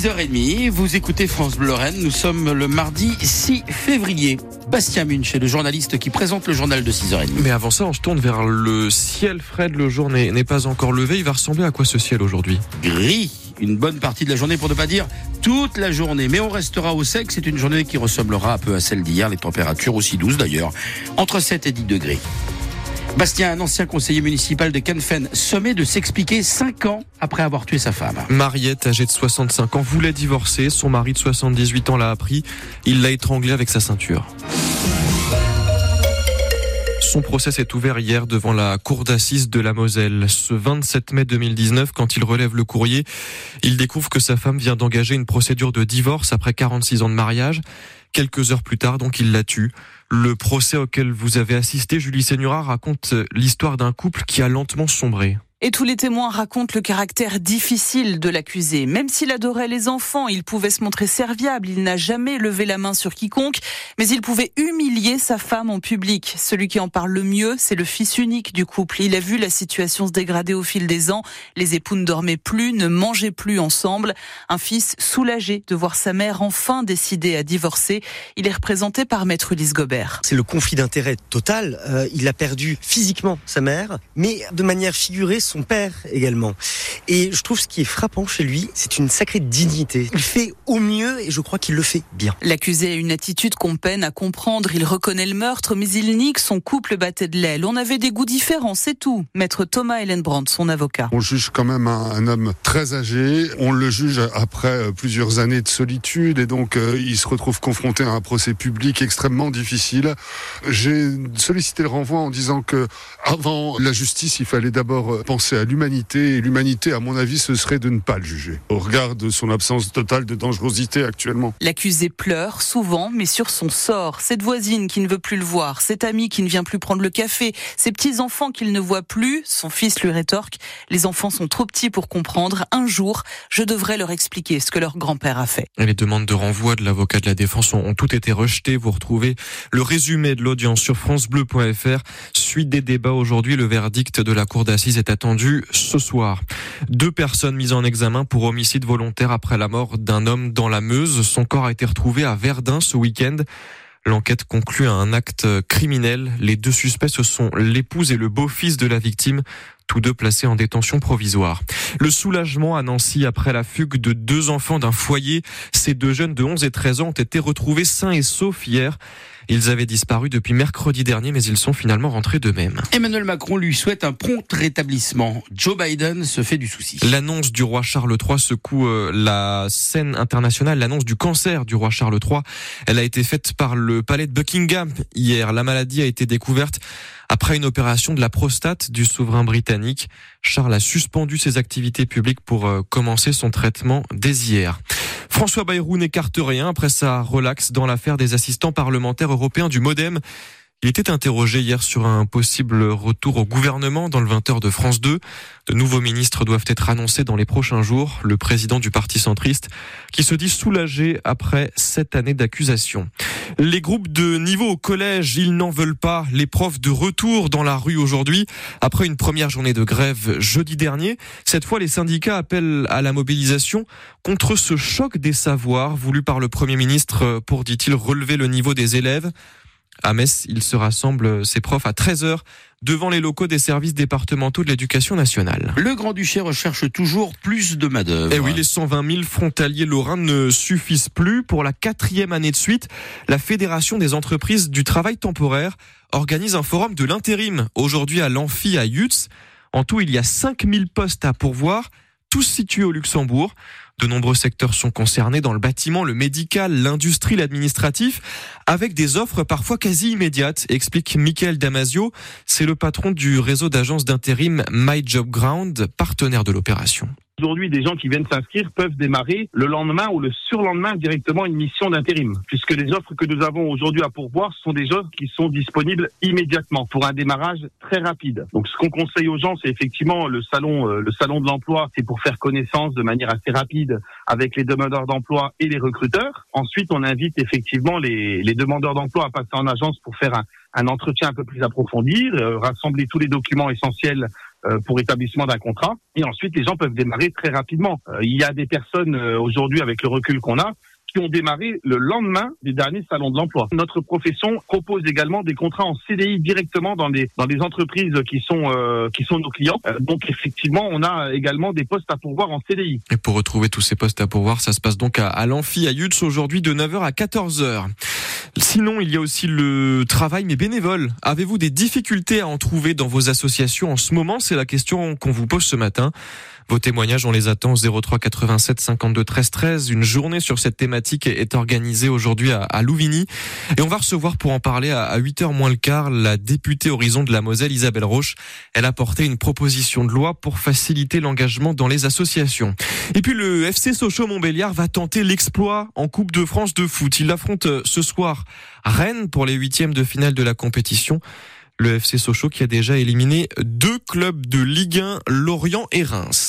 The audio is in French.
6h30, vous écoutez France Bleu Rennes. Nous sommes le mardi 6 février. Bastien Munch est le journaliste qui présente le journal de 6h30. Mais avant ça, on se tourne vers le ciel. Fred, le jour n'est pas encore levé. Il va ressembler à quoi ce ciel aujourd'hui? Gris. Une bonne partie de la journée, pour ne pas dire toute la journée. Mais on restera au sec. C'est une journée qui ressemblera un peu à celle d'hier. Les températures aussi douces d'ailleurs. Entre 7 et 10 degrés. Bastien, un ancien conseiller municipal de Canfen, sommé de s'expliquer 5 ans après avoir tué sa femme. Mariette, âgée de 65 ans, voulait divorcer. Son mari de 78 ans l'a appris. Il l'a étranglée avec sa ceinture. Son procès s'est ouvert hier devant la cour d'assises de la Moselle. Ce 27 mai 2019, quand il relève le courrier, il découvre que sa femme vient d'engager une procédure de divorce après 46 ans de mariage. Quelques heures plus tard, donc, il la tue. Le procès auquel vous avez assisté, Julie Seigneura, raconte l'histoire d'un couple qui a lentement sombré. Et tous les témoins racontent le caractère difficile de l'accusé. Même s'il adorait les enfants, il pouvait se montrer serviable, il n'a jamais levé la main sur quiconque, mais il pouvait humilier sa femme en public. Celui qui en parle le mieux, c'est le fils unique du couple. Il a vu la situation se dégrader au fil des ans. Les époux ne dormaient plus, ne mangeaient plus ensemble. Un fils soulagé de voir sa mère enfin décider à divorcer. Il est représenté par Maître Ulysse Gobert. C'est le conflit d'intérêt total. Euh, il a perdu physiquement sa mère, mais de manière figurée, son père également. Et je trouve ce qui est frappant chez lui, c'est une sacrée dignité. Il fait au mieux et je crois qu'il le fait bien. L'accusé a une attitude qu'on peine à comprendre. Il reconnaît le meurtre, mais il nie que son couple battait de l'aile. On avait des goûts différents, c'est tout. Maître Thomas Ellenbrandt, son avocat. On juge quand même un, homme très âgé. On le juge après euh, plusieurs années de solitude et donc euh, il se retrouve confronté à un procès public extrêmement difficile. J'ai sollicité le renvoi en disant que avant la justice, il fallait d'abord euh, penser c'est à l'humanité. Et l'humanité, à mon avis, ce serait de ne pas le juger, au regard de son absence totale de dangerosité actuellement. L'accusé pleure souvent, mais sur son sort. Cette voisine qui ne veut plus le voir, cet ami qui ne vient plus prendre le café, ses petits-enfants qu'il ne voit plus, son fils lui rétorque, les enfants sont trop petits pour comprendre. Un jour, je devrais leur expliquer ce que leur grand-père a fait. les demandes de renvoi de l'avocat de la défense ont, ont toutes été rejetées. Vous retrouvez le résumé de l'audience sur francebleu.fr. Suite des débats aujourd'hui, le verdict de la cour d'assises est attendu ce soir. Deux personnes mises en examen pour homicide volontaire après la mort d'un homme dans la Meuse. Son corps a été retrouvé à Verdun ce week-end. L'enquête conclut à un acte criminel. Les deux suspects, ce sont l'épouse et le beau-fils de la victime, tous deux placés en détention provisoire. Le soulagement à Nancy après la fugue de deux enfants d'un foyer. Ces deux jeunes de 11 et 13 ans ont été retrouvés sains et saufs hier. Ils avaient disparu depuis mercredi dernier, mais ils sont finalement rentrés d'eux-mêmes. Emmanuel Macron lui souhaite un prompt rétablissement. Joe Biden se fait du souci. L'annonce du roi Charles III secoue euh, la scène internationale. L'annonce du cancer du roi Charles III, elle a été faite par le palais de Buckingham hier. La maladie a été découverte après une opération de la prostate du souverain britannique. Charles a suspendu ses activités publiques pour euh, commencer son traitement dès hier. François Bayrou n'écarte rien après sa relaxe dans l'affaire des assistants parlementaires européens du Modem. Il était interrogé hier sur un possible retour au gouvernement dans le 20h de France 2. De nouveaux ministres doivent être annoncés dans les prochains jours. Le président du parti centriste qui se dit soulagé après sept années d'accusation. Les groupes de niveau au collège, ils n'en veulent pas. Les profs de retour dans la rue aujourd'hui après une première journée de grève jeudi dernier. Cette fois, les syndicats appellent à la mobilisation contre ce choc des savoirs voulu par le Premier ministre pour, dit-il, relever le niveau des élèves. À Metz, il se rassemble ses profs à 13h devant les locaux des services départementaux de l'éducation nationale. Le Grand-Duché recherche toujours plus de main-d'œuvre. Eh oui, les 120 000 frontaliers lorrains ne suffisent plus. Pour la quatrième année de suite, la Fédération des entreprises du travail temporaire organise un forum de l'intérim aujourd'hui à l'Amphi à Yutz. En tout, il y a 5000 postes à pourvoir, tous situés au Luxembourg. De nombreux secteurs sont concernés dans le bâtiment, le médical, l'industrie, l'administratif, avec des offres parfois quasi immédiates, explique Michael Damasio. C'est le patron du réseau d'agences d'intérim My Job Ground, partenaire de l'opération. Aujourd'hui, des gens qui viennent s'inscrire peuvent démarrer le lendemain ou le surlendemain directement une mission d'intérim, puisque les offres que nous avons aujourd'hui à pourvoir sont des offres qui sont disponibles immédiatement pour un démarrage très rapide. Donc, ce qu'on conseille aux gens, c'est effectivement le salon, euh, le salon de l'emploi, c'est pour faire connaissance de manière assez rapide avec les demandeurs d'emploi et les recruteurs. Ensuite, on invite effectivement les, demandeurs d'emploi à passer en agence pour faire un, un entretien un peu plus approfondi, euh, rassembler tous les documents essentiels pour établissement d'un contrat. Et ensuite, les gens peuvent démarrer très rapidement. il y a des personnes aujourd'hui, avec le recul qu'on a, qui ont démarré le lendemain des derniers salons de l'emploi. Notre profession propose également des contrats en CDI directement dans des dans des entreprises qui sont euh, qui sont nos clients. Euh, donc effectivement, on a également des postes à pourvoir en CDI. Et pour retrouver tous ces postes à pourvoir, ça se passe donc à, à l'amphi à Yutz aujourd'hui de 9h à 14h. Sinon, il y a aussi le travail mais bénévole. Avez-vous des difficultés à en trouver dans vos associations en ce moment? C'est la question qu'on vous pose ce matin. Vos témoignages, on les attend 03 87 52 13 13. Une journée sur cette thématique est organisée aujourd'hui à, Louvigny. Et on va recevoir pour en parler à 8h moins le quart la députée Horizon de la Moselle, Isabelle Roche. Elle a porté une proposition de loi pour faciliter l'engagement dans les associations. Et puis le FC Sochaux Montbéliard va tenter l'exploit en Coupe de France de foot. Il affronte euh, ce soir Rennes pour les huitièmes de finale de la compétition le FC Sochaux qui a déjà éliminé deux clubs de Ligue 1, Lorient et Reims.